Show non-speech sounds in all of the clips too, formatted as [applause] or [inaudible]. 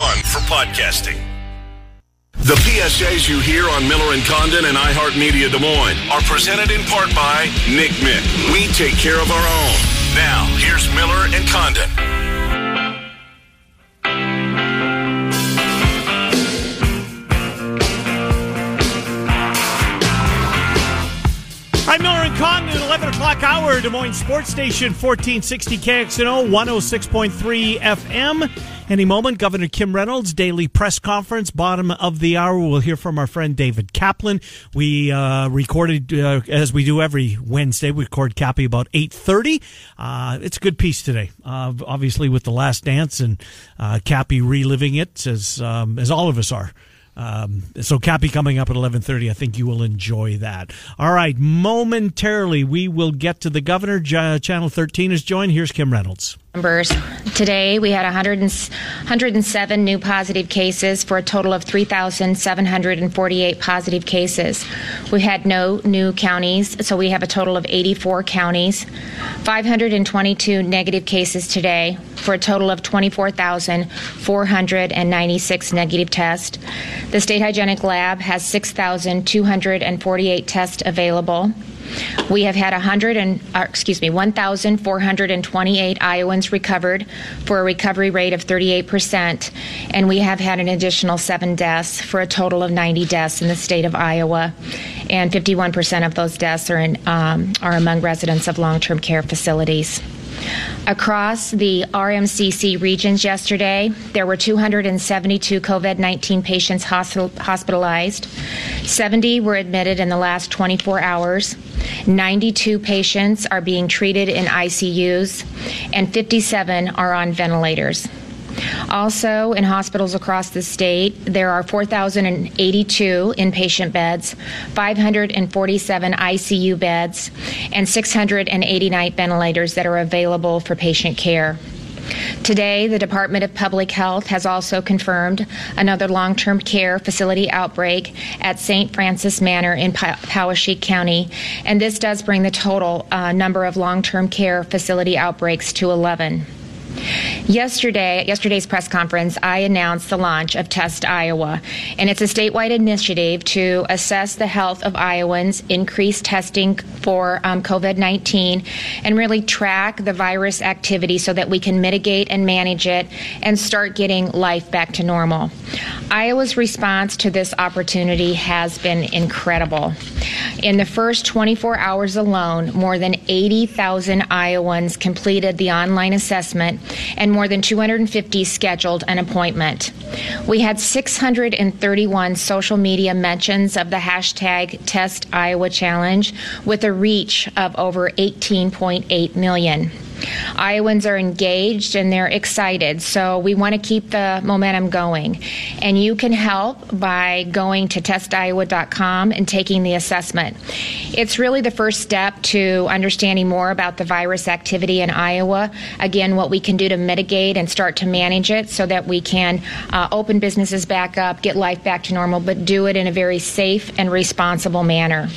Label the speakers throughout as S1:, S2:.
S1: On for podcasting. The PSAs you hear on Miller and Condon and iHeartMedia Des Moines are presented in part by Nick Mick. We take care of our own. Now, here's Miller and Condon.
S2: Hi, Miller and Condon, 11 o'clock hour, Des Moines Sports Station, 1460 KXNO, 106.3 FM. Any moment, Governor Kim Reynolds, daily press conference, bottom of the hour. We'll hear from our friend David Kaplan. We uh, recorded, uh, as we do every Wednesday, we record Cappy about 8.30. Uh, it's a good piece today, uh, obviously with The Last Dance and uh, Cappy reliving it, as, um, as all of us are. Um, so Cappy coming up at 11:30. I think you will enjoy that. All right, momentarily we will get to the governor. Channel 13 is joined. Here's Kim Reynolds.
S3: Numbers. Today we had 100 107 new positive cases for a total of 3,748 positive cases. We had no new counties, so we have a total of 84 counties. 522 negative cases today for a total of 24,496 negative tests. The State Hygienic Lab has 6,248 tests available. We have had 100 and uh, excuse me 1,428 Iowans recovered for a recovery rate of 38 percent, and we have had an additional seven deaths for a total of 90 deaths in the state of Iowa, and 51 percent of those deaths are in, um, are among residents of long-term care facilities. Across the RMCC regions yesterday, there were 272 COVID 19 patients hospitalized. 70 were admitted in the last 24 hours. 92 patients are being treated in ICUs, and 57 are on ventilators. Also, in hospitals across the state, there are 4,082 inpatient beds, 547 ICU beds, and 689 ventilators that are available for patient care. Today, the Department of Public Health has also confirmed another long term care facility outbreak at St. Francis Manor in Poweshiek County, and this does bring the total uh, number of long term care facility outbreaks to 11. Yesterday, at yesterday's press conference, I announced the launch of Test Iowa, and it's a statewide initiative to assess the health of Iowans, increase testing for um, COVID 19, and really track the virus activity so that we can mitigate and manage it and start getting life back to normal. Iowa's response to this opportunity has been incredible. In the first 24 hours alone, more than 80,000 Iowans completed the online assessment and more than 250 scheduled an appointment. We had 631 social media mentions of the hashtag Test Iowa Challenge with a reach of over 18.8 million. Iowans are engaged and they're excited. So we want to keep the momentum going. And you can help by going to testiowa.com and taking the assessment. It's really the first step to understanding more about the virus activity in Iowa. Again, what we can do to mitigate and start to manage it so that we can uh, open businesses back up, get life back to normal, but do it in a very safe and responsible manner.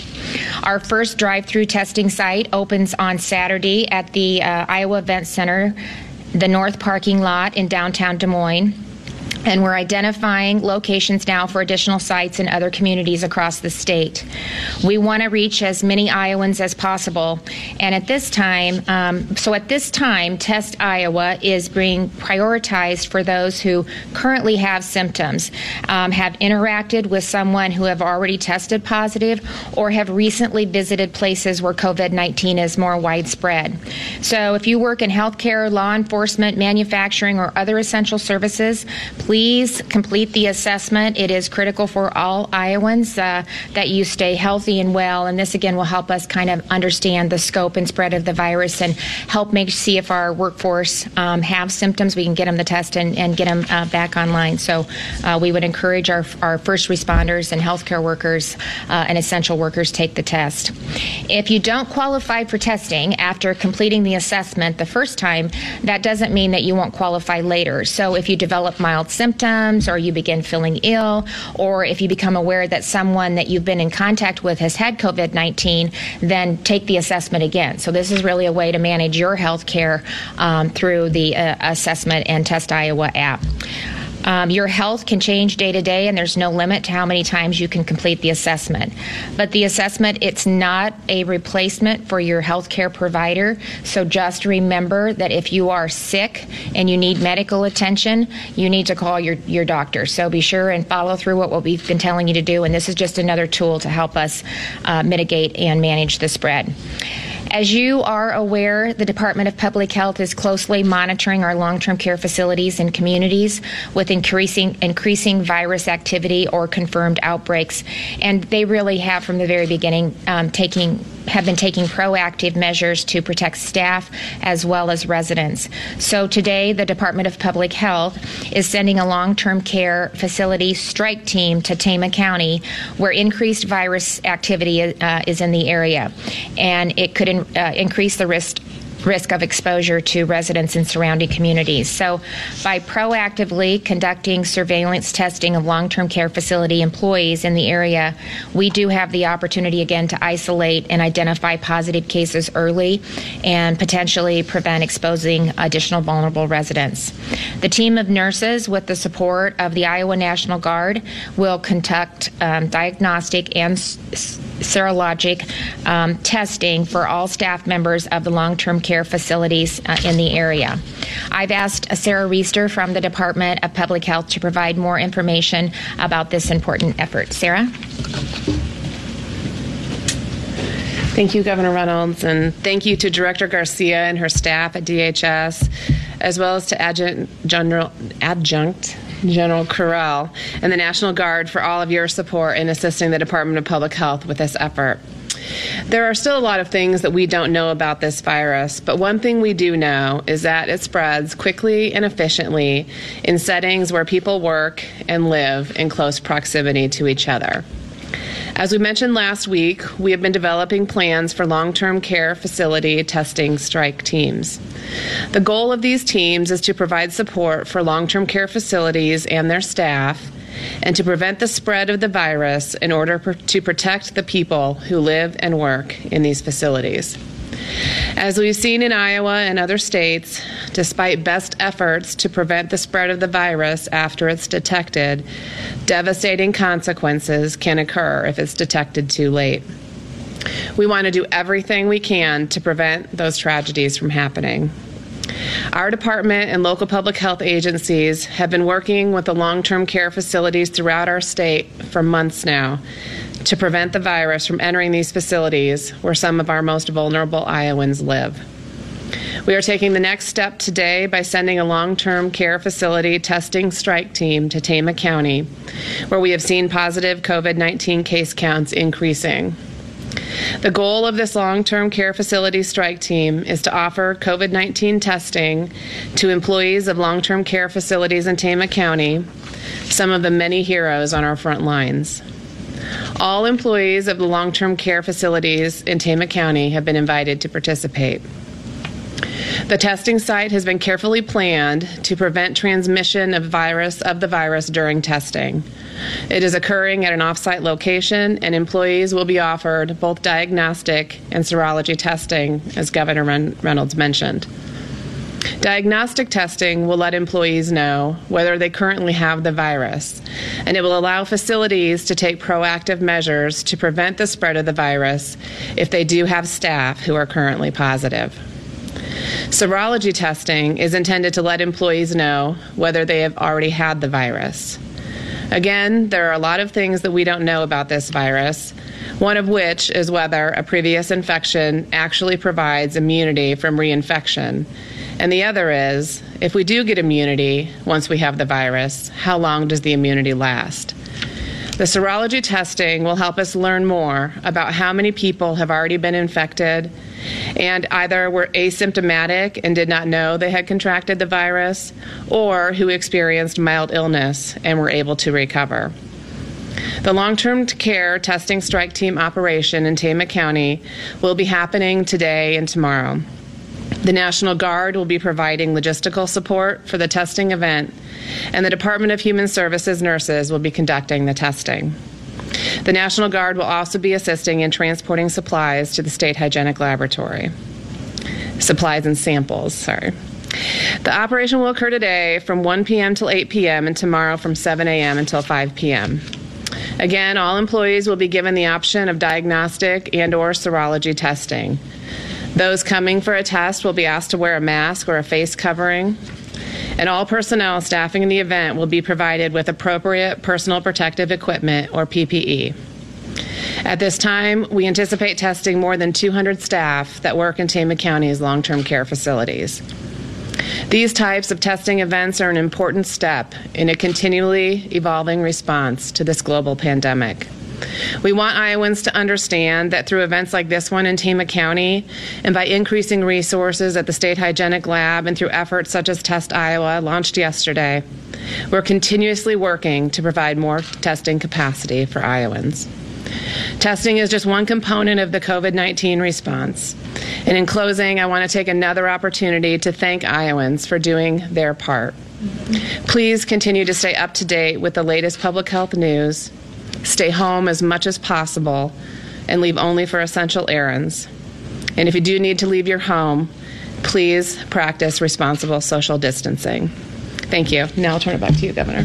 S3: Our first drive through testing site opens on Saturday at the uh, Iowa Event Center, the North parking lot in downtown Des Moines and we're identifying locations now for additional sites in other communities across the state. We want to reach as many Iowans as possible, and at this time, um, so at this time, Test Iowa is being prioritized for those who currently have symptoms, um, have interacted with someone who have already tested positive, or have recently visited places where COVID 19 is more widespread. So if you work in healthcare, law enforcement, manufacturing, or other essential services, please complete the assessment. It is critical for all Iowans uh, that you stay healthy and well. And this again will help us kind of understand the scope and spread of the virus and help make see if our workforce um, have symptoms. We can get them the test and, and get them uh, back online. So uh, we would encourage our, our first responders and healthcare workers uh, and essential workers take the test. If you don't qualify for testing after completing the assessment the first time, that doesn't mean that you won't qualify later. So if you develop mild symptoms or you begin feeling ill or if you become aware that someone that you've been in contact with has had COVID 19, then take the assessment again. So this is really a way to manage your health care um, through the uh, Assessment and Test Iowa app. Um, your health can change day to day, and there's no limit to how many times you can complete the assessment. But the assessment, it's not a replacement for your health care provider. So just remember that if you are sick and you need medical attention, you need to call your, your doctor. So be sure and follow through what we've been telling you to do. And this is just another tool to help us uh, mitigate and manage the spread. As you are aware, the Department of Public Health is closely monitoring our long-term care facilities and communities with increasing increasing virus activity or confirmed outbreaks, and they really have from the very beginning um, taking have been taking proactive measures to protect staff as well as residents. So today, the Department of Public Health is sending a long term care facility strike team to Tama County where increased virus activity uh, is in the area. And it could in, uh, increase the risk risk of exposure to residents in surrounding communities. So, by proactively conducting surveillance testing of long term care facility employees in the area, we do have the opportunity again to isolate and identify positive cases early and potentially prevent exposing additional vulnerable residents. The team of nurses, with the support of the Iowa National Guard, will conduct um, diagnostic and s- serologic um, testing for all staff members of the long term care facilities uh, in the area. I've asked Sarah Reisetter from the Department of Public Health to provide more information about this important effort. Sarah?
S4: Thank you, Governor Reynolds, and thank you to Director Garcia and her staff at DHS, as well as to Adjunct General, Adjunct General and the National Guard for all of your support in assisting the Department of Public Health with this effort. There are still a lot of things that we don't know about this virus, but one thing we do know is that it spreads quickly and efficiently in settings where people work and live in close proximity to each other. As we mentioned last week, we have been developing plans for long term care facility testing strike teams. The goal of these teams is to provide support for long term care facilities and their staff and to prevent the spread of the virus in order to protect the people who live and work in these facilities. As we've seen in Iowa and other states, despite best efforts to prevent the spread of the virus after it's detected, devastating consequences can occur if it's detected too late. We want to do everything we can to prevent those tragedies from happening. Our department and local public health agencies have been working with the long term care facilities throughout our state for months now to prevent the virus from entering these facilities where some of our most vulnerable Iowans live. We are taking the next step today by sending a long term care facility testing strike team to Tama County, where we have seen positive COVID 19 case counts increasing. The goal of this long term care facility strike team is to offer COVID 19 testing to employees of long term care facilities in Tama County, some of the many heroes on our front lines. All employees of the long term care facilities in Tama County have been invited to participate. The testing site has been carefully planned to prevent transmission of virus of the virus during testing. It is occurring at an offsite location, and employees will be offered both diagnostic and serology testing, as Governor Reynolds mentioned. Diagnostic testing will let employees know whether they currently have the virus, and it will allow facilities to take proactive measures to prevent the spread of the virus if they do have staff who are currently positive. Serology testing is intended to let employees know whether they have already had the virus. Again, there are a lot of things that we don't know about this virus, one of which is whether a previous infection actually provides immunity from reinfection, And the other is if we do get immunity once we have the virus, how long does the immunity last? The serology testing will help us learn more about how many people have already been infected and either were asymptomatic and did not know they had contracted the virus, or who experienced mild illness and were able to recover. The long term care testing strike team operation in Tama County will be happening today and tomorrow. The National Guard will be providing logistical support for the testing event, and the Department of Human Services nurses will be conducting the testing. The National Guard will also be assisting in transporting supplies to the State Hygienic Laboratory. Supplies and samples, sorry. The operation will occur today from 1 p.m. till 8 p.m. and tomorrow from 7 a.m. until 5 p.m. Again, all employees will be given the option of diagnostic and or serology testing. Those coming for a test will be asked to wear a mask or a face covering. And all personnel staffing in the event will be provided with appropriate personal protective equipment or PPE. At this time, we anticipate testing more than 200 staff that work in Tama County's long term care facilities. These types of testing events are an important step in a continually evolving response to this global pandemic. We want Iowans to understand that through events like this one in Tama County and by increasing resources at the State Hygienic Lab and through efforts such as Test Iowa launched yesterday, we're continuously working to provide more testing capacity for Iowans. Testing is just one component of the COVID 19 response. And in closing, I want to take another opportunity to thank Iowans for doing their part. Please continue to stay up to date with the latest public health news Stay home as much as possible and leave only for essential errands. And if you do need to leave your home, please practice responsible social distancing. Thank you. Now I'll turn it back to you, Governor.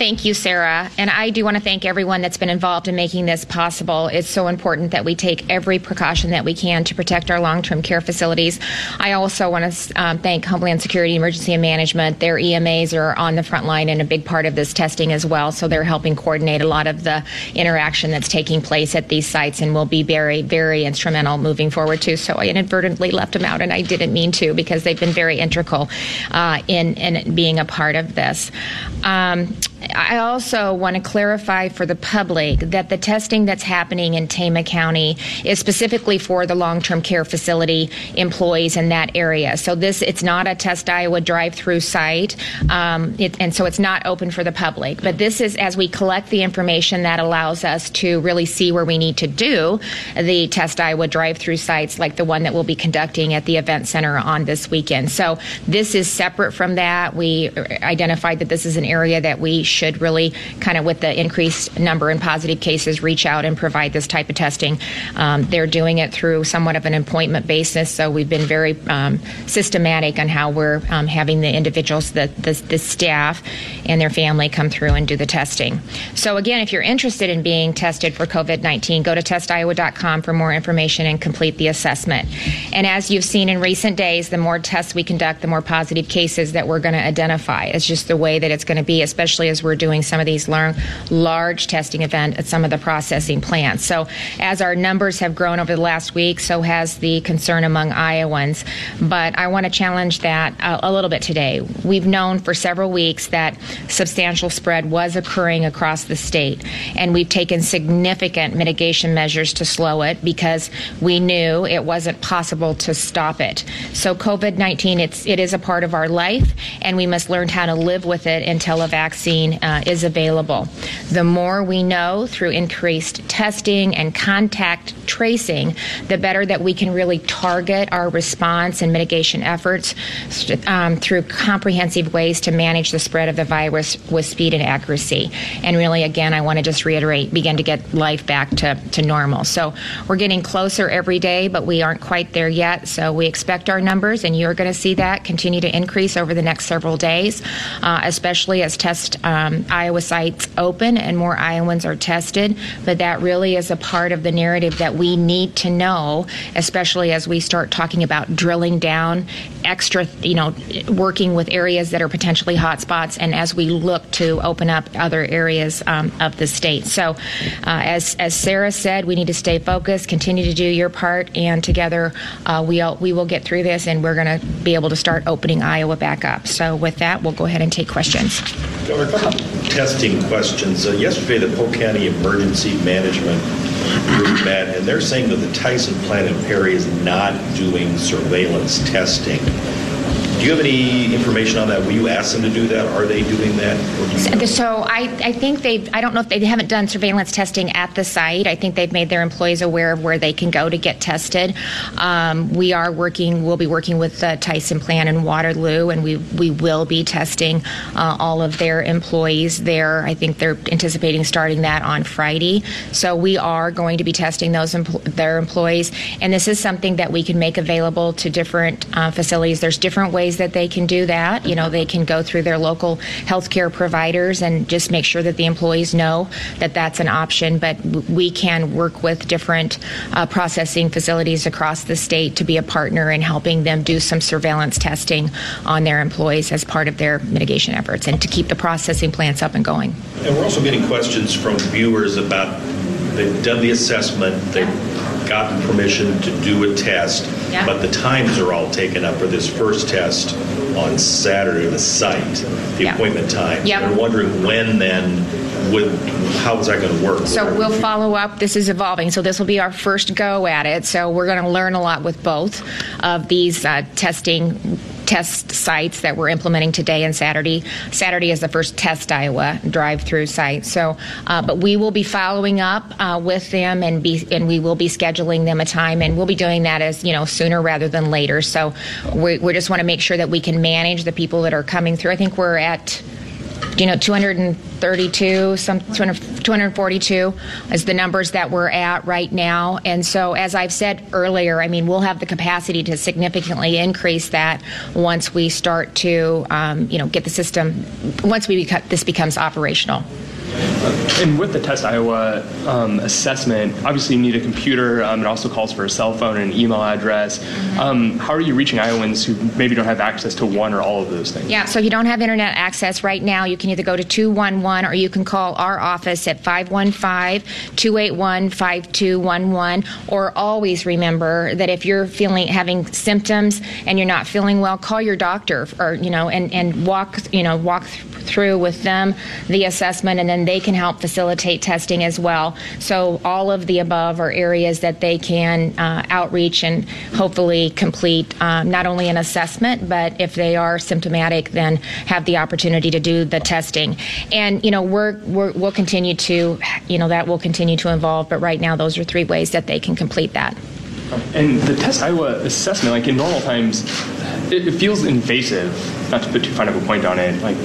S3: Thank you, Sarah. And I do want to thank everyone that's been involved in making this possible. It's so important that we take every precaution that we can to protect our long term care facilities. I also want to um, thank Homeland Security Emergency and Management. Their EMAs are on the front line and a big part of this testing as well. So they're helping coordinate a lot of the interaction that's taking place at these sites and will be very, very instrumental moving forward too. So I inadvertently left them out and I didn't mean to because they've been very integral uh, in, in being a part of this. Um, I also want to clarify for the public that the testing that's happening in Tama County is specifically for the long-term care facility employees in that area. So this, it's not a Test Iowa drive-through site, um, it, and so it's not open for the public. But this is as we collect the information that allows us to really see where we need to do the Test Iowa drive-through sites, like the one that we'll be conducting at the event center on this weekend. So this is separate from that. We identified that this is an area that we should really kind of with the increased number in positive cases reach out and provide this type of testing. Um, they're doing it through somewhat of an appointment basis, so we've been very um, systematic on how we're um, having the individuals, the, the, the staff, and their family come through and do the testing. So again, if you're interested in being tested for COVID-19, go to testiowa.com for more information and complete the assessment. And as you've seen in recent days, the more tests we conduct, the more positive cases that we're going to identify. It's just the way that it's going to be, especially as we're doing some of these large, large testing events at some of the processing plants. So as our numbers have grown over the last week, so has the concern among Iowans. But I want to challenge that a, a little bit today. We've known for several weeks that substantial spread was occurring across the state, and we've taken significant mitigation measures to slow it because we knew it wasn't possible to stop it. So COVID-19, it's it is a part of our life, and we must learn how to live with it until a vaccine uh, is available. The more we know through increased testing and contact tracing, the better that we can really target our response and mitigation efforts um, through comprehensive ways to manage the spread of the virus with speed and accuracy. And really, again, I want to just reiterate, begin to get life back to, to normal. So we're getting closer every day, but we aren't quite there yet. So we expect our numbers, and you're going to see that continue to increase over the next several days, uh, especially as test. Uh, um, Iowa sites open and more Iowans are tested. But that really is a part of the narrative that we need to know, especially as we start talking about drilling down extra, you know, working with areas that are potentially hotspots, and as we look to open up other areas um, of the state. So, uh, as as Sarah said, we need to stay focused, continue to do your part, and together uh, we we will get through this, and we're going to be able to start opening Iowa back up. So, with that, we'll go ahead and take questions.
S5: Testing questions. Uh, yesterday, the Polk County Emergency Management Group met, and they're saying that the Tyson plant in Perry is not doing surveillance testing. Do you have any information on that? Will you ask them to do that? Are they doing that?
S3: You know? So I, I think they've, I don't know if they haven't done surveillance testing at the site. I think they've made their employees aware of where they can go to get tested. Um, we are working, we'll be working with the Tyson plant in Waterloo, and we, we will be testing uh, all of their employees there. I think they're anticipating starting that on Friday. So we are going to be testing those empl- their employees, and this is something that we can make available to different uh, facilities. There's different ways ways that they can do that. You know, they can go through their local healthcare providers and just make sure that the employees know that that's an option. But we can work with different uh, processing facilities across the state to be a partner in helping them do some surveillance testing on their employees as part of their mitigation efforts and to keep the processing plants up and going.
S5: And we're also getting questions from viewers about they've done the assessment, they've gotten permission to do a test, yeah. but the times are all taken up for this first test on Saturday, the site, the yeah. appointment time.
S3: Yep.
S5: They're wondering when then would how is that going to work?
S3: So we'll follow up. This is evolving. So this will be our first go at it. So we're going to learn a lot with both of these uh, testing test sites that we're implementing today and Saturday. Saturday is the first test Iowa drive-through site. So, uh, but we will be following up uh, with them and be and we will be scheduling them a time, and we'll be doing that as you know sooner rather than later. So, we, we just want to make sure that we can manage the people that are coming through. I think we're at you know 232 some 242 is the numbers that we're at right now. And so as i've said earlier i mean we'll have the capacity to significantly increase that once we start to um, you know get the system once we beca- this becomes operational
S6: and with the Test Iowa um, assessment, obviously you need a computer. Um, it also calls for a cell phone and an email address. Um, how are you reaching Iowans who maybe don't have access to one or all of those things?
S3: Yeah, so if you don't have internet access right now, you can either go to 211 or you can call our office at 515 281 5211. Or always remember that if you're feeling having symptoms and you're not feeling well, call your doctor or, you know, and, and walk, you know, walk through with them the assessment and then they can help facilitate testing as well. So all of the above are areas that they can uh, outreach and hopefully complete um, not only an assessment, but if they are symptomatic, then have the opportunity to do the testing. And you know we're, we will continue to you know that will continue to evolve. But right now, those are three ways that they can complete that.
S6: And the Test Iowa assessment, like in normal times, it, it feels invasive. Not to put too fine of a point on it, like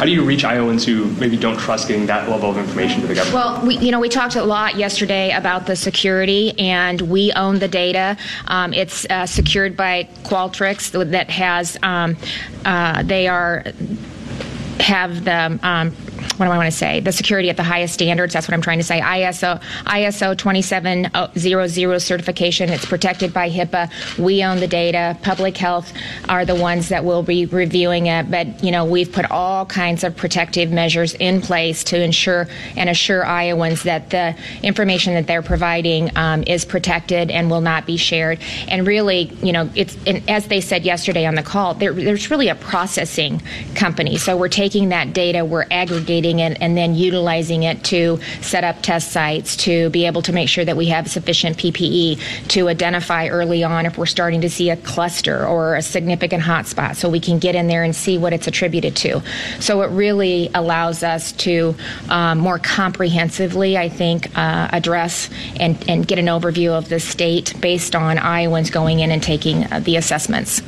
S6: how do you reach Iowans who maybe don't trust getting that level of information to the government?
S3: Well, we, you know, we talked a lot yesterday about the security, and we own the data. Um, it's uh, secured by Qualtrics that has, um, uh, they are have the um, what do I want to say? The security at the highest standards. That's what I'm trying to say. ISO ISO 2700 certification. It's protected by HIPAA. We own the data. Public health are the ones that will be reviewing it. But you know, we've put all kinds of protective measures in place to ensure and assure Iowans that the information that they're providing um, is protected and will not be shared. And really, you know, it's as they said yesterday on the call, there, there's really a processing company. So we're taking that data, we're aggregating it and then utilizing it to set up test sites to be able to make sure that we have sufficient PPE to identify early on if we're starting to see a cluster or a significant hotspot so we can get in there and see what it's attributed to. So it really allows us to um, more comprehensively, I think, uh, address and, and get an overview of the state based on Iowans going in and taking uh, the assessments.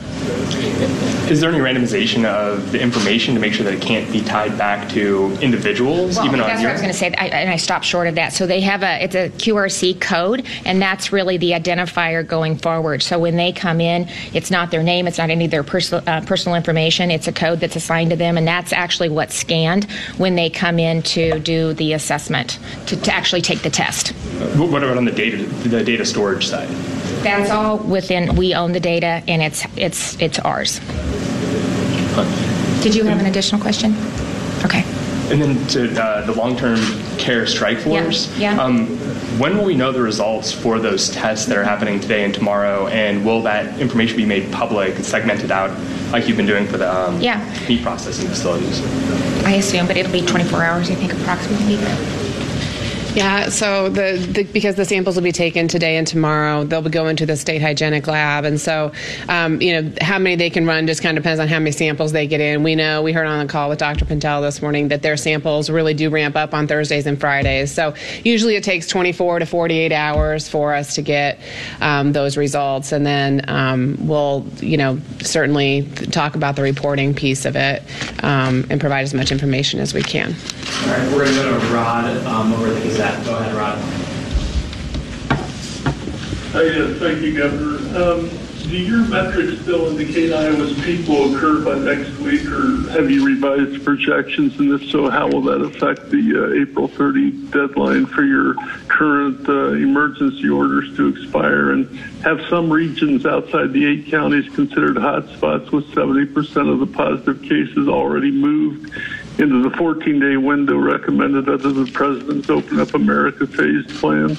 S6: Is there any randomization of the information to make sure that it can't be tied back to individuals,
S3: Well,
S6: even on
S3: that's what I was going to say, I, and I stopped short of that. So they have a it's a QRC code, and that's really the identifier going forward. So when they come in, it's not their name, it's not any of their personal uh, personal information. It's a code that's assigned to them, and that's actually what's scanned when they come in to do the assessment to, to actually take the test.
S6: What about on the data the data storage side?
S3: That's all within. We own the data, and it's it's it's ours. Did you have an additional question? Okay.
S6: And then to uh, the long-term care strike force.
S3: yeah.
S6: Um, when will we know the results for those tests that are happening today and tomorrow? And will that information be made public, segmented out, like you've been doing for the um,
S3: Yeah.
S6: meat processing facilities?
S3: I assume, but it'll be 24 hours. I think approximately.
S4: Yeah, so the, the because the samples will be taken today and tomorrow, they'll be going to the state hygienic lab, and so um, you know how many they can run just kind of depends on how many samples they get in. We know we heard on the call with Dr. Pentella this morning that their samples really do ramp up on Thursdays and Fridays. So usually it takes 24 to 48 hours for us to get um, those results, and then um, we'll you know certainly talk about the reporting piece of it um, and provide as much information as we can.
S7: All right, we're going to go to Rod um, over the Gazette. Go ahead, Rod.
S8: Yes, thank you, Governor. Um, do your metrics still indicate Iowa's peak will occur by next week, or have you revised projections? And if so, how will that affect the uh, April 30 deadline for your current uh, emergency orders to expire? And have some regions outside the eight counties considered hotspots with 70% of the positive cases already moved into the 14-day window recommended under the President's Open Up America phased plan?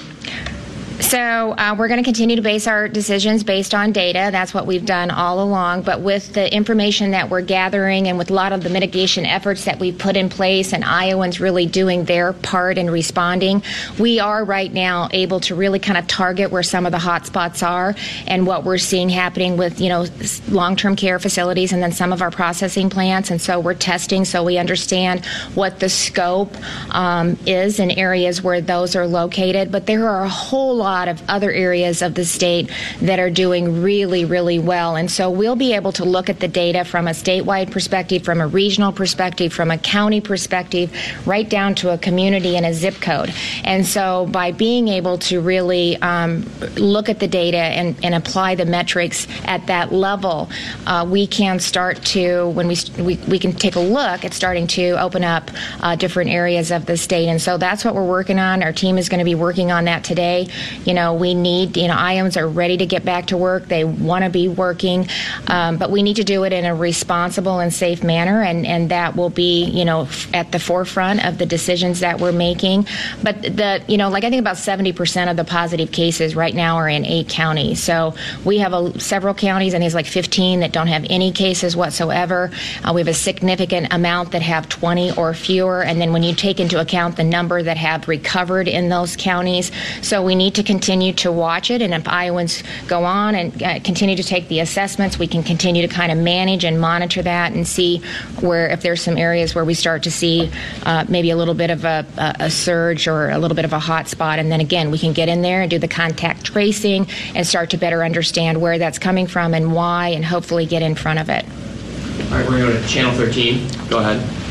S3: So uh, we're going to continue to base our decisions based on data. That's what we've done all along. But with the information that we're gathering and with a lot of the mitigation efforts that we've put in place and Iowans really doing their part in responding, we are right now able to really kind of target where some of the hot spots are and what we're seeing happening with, you know, long-term care facilities and then some of our processing plants. And so we're testing so we understand what the scope um, is in areas where those are located. But there are a whole lot of other areas of the state that are doing really, really well. And so we'll be able to look at the data from a statewide perspective, from a regional perspective, from a county perspective, right down to a community and a zip code. And so by being able to really um, look at the data and, and apply the metrics at that level, uh, we can start to, when we, we, we can take a look at starting to open up uh, different areas of the state. And so that's what we're working on. Our team is going to be working on that today. You know, we need, you know, Iowans are ready to get back to work. They want to be working, um, but we need to do it in a responsible and safe manner, and, and that will be, you know, at the forefront of the decisions that we're making. But the, you know, like I think about 70% of the positive cases right now are in eight counties. So we have a, several counties, and there's like 15 that don't have any cases whatsoever. Uh, we have a significant amount that have 20 or fewer, and then when you take into account the number that have recovered in those counties, so we need to continue to watch it. And if Iowans go on and uh, continue to take the assessments, we can continue to kind of manage and monitor that and see where if there's some areas where we start to see uh, maybe a little bit of a, a, surge or a little bit of a hot spot. And then again, we can get in there and do the contact tracing and start to better understand where that's coming from and why, and hopefully get in front of it.
S7: All right, we're going to go to Channel 13. Go ahead.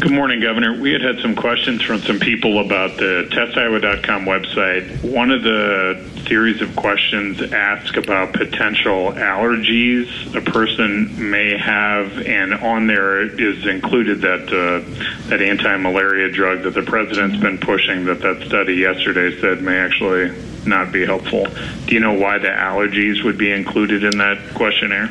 S9: Good morning, Governor. We had had some questions from some people about the testiowa.com website. One of the series of questions ask about potential allergies a person may have, and on there is included that uh, that anti-malaria drug that the president's been pushing. That that study yesterday said may actually not be helpful. Do you know why the allergies would be included in that questionnaire?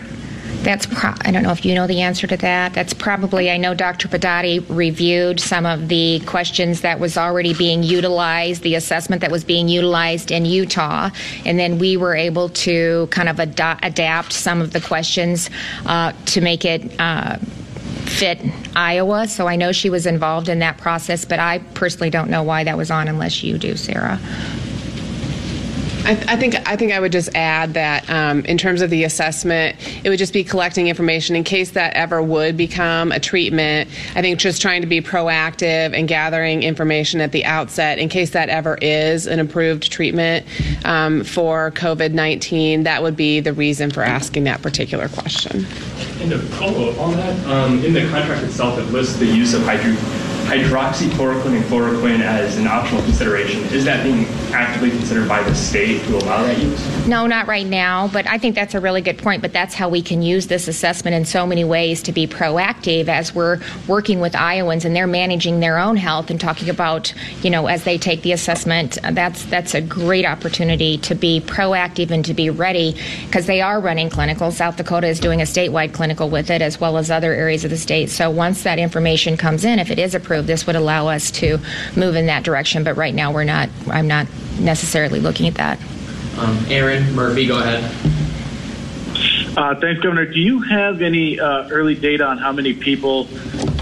S3: That's pro- I don't know if you know the answer to that. That's probably I know Dr. Pedati reviewed some of the questions that was already being utilized, the assessment that was being utilized in Utah, and then we were able to kind of ad- adapt some of the questions uh, to make it. Uh, fit Iowa, so I know she was involved in that process, but I personally don't know why that was on unless you do, Sarah.
S4: I, I, think I think I would just add that um, in terms of the assessment, it would just be collecting information in case that ever would become a treatment. I think just trying to be proactive and gathering information at the outset in case that ever is an approved treatment um, for COVID nineteen. That would be the reason for asking that particular question.
S6: And to follow up on that, um, in the contract itself, it lists the use of hydro hydroxychloroquine and chloroquine as an optional consideration. Is that being actively considered by the state to allow that use?
S3: No, not right now, but I think that's a really good point. But that's how we can use this assessment in so many ways to be proactive as we're working with Iowans and they're managing their own health and talking about, you know, as they take the assessment. That's that's a great opportunity to be proactive and to be ready because they are running clinical. South Dakota is doing a statewide clinical with it as well as other areas of the state. So once that information comes in, if it is approved this would allow us to move in that direction. But right now, we're not. I'm not necessarily looking at that.
S7: Um, Erin Murphy, go ahead.
S10: Uh, thanks, Governor. Do you have any uh, early data on how many people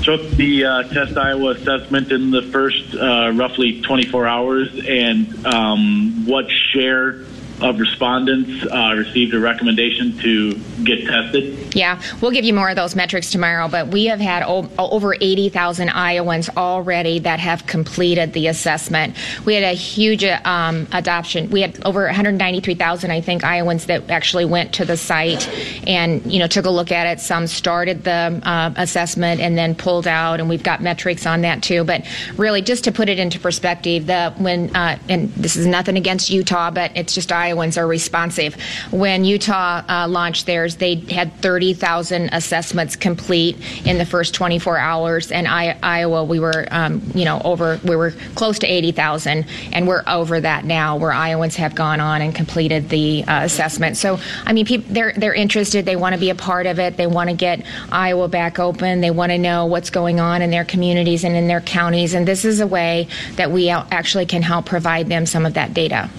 S10: took the uh, Test Iowa assessment in the first uh, roughly 24 hours, and um, what share of respondents uh, received a recommendation to get tested?
S3: Yeah, we'll give you more of those metrics tomorrow, but we have had o- over 80,000 Iowans already that have completed the assessment. We had a huge um, adoption. We had over 193,000, I think, Iowans that actually went to the site and, you know, took a look at it. Some started the uh, assessment and then pulled out, and we've got metrics on that too. But really, just to put it into perspective, the when uh, and this is nothing against Utah, but it's just Iowa Iowans are responsive. When Utah uh, launched theirs, they had 30,000 assessments complete in the first 24 hours, and I, Iowa, we were, um, you know, over, we were close to 80,000, and we're over that now, where Iowans have gone on and completed the uh, assessment. So, I mean, people, they're they're interested. They want to be a part of it. They want to get Iowa back open. They want to know what's going on in their communities and in their counties, and this is a way that we actually can help provide them some of that data.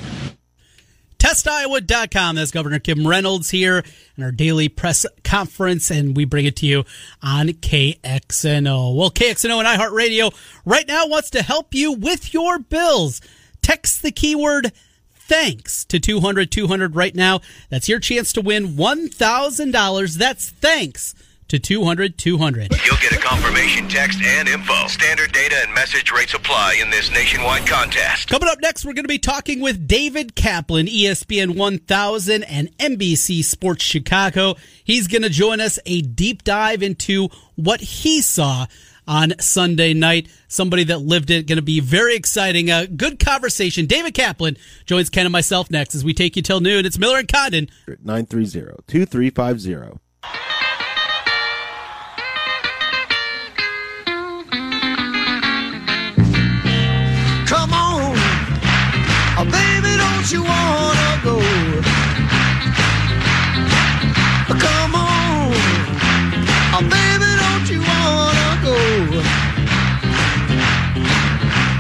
S2: TestIowa.com. That's Governor Kim Reynolds here in our daily press conference, and we bring it to you on KXNO. Well, KXNO and iHeartRadio right now wants to help you with your bills. Text the keyword thanks to 200 200 right now. That's your chance to win $1,000. That's thanks to 200 200.
S1: You'll get a confirmation text and info. Standard data and message rates apply in this nationwide contest.
S2: Coming up next, we're going to be talking with David Kaplan, ESPN 1000 and NBC Sports Chicago. He's going to join us a deep dive into what he saw on Sunday night. Somebody that lived it. Going to be very exciting. A good conversation. David Kaplan joins Ken and myself next as we take you till noon. It's Miller and Condon.
S11: 930 2350.
S12: Come on, oh, baby, don't you wanna go?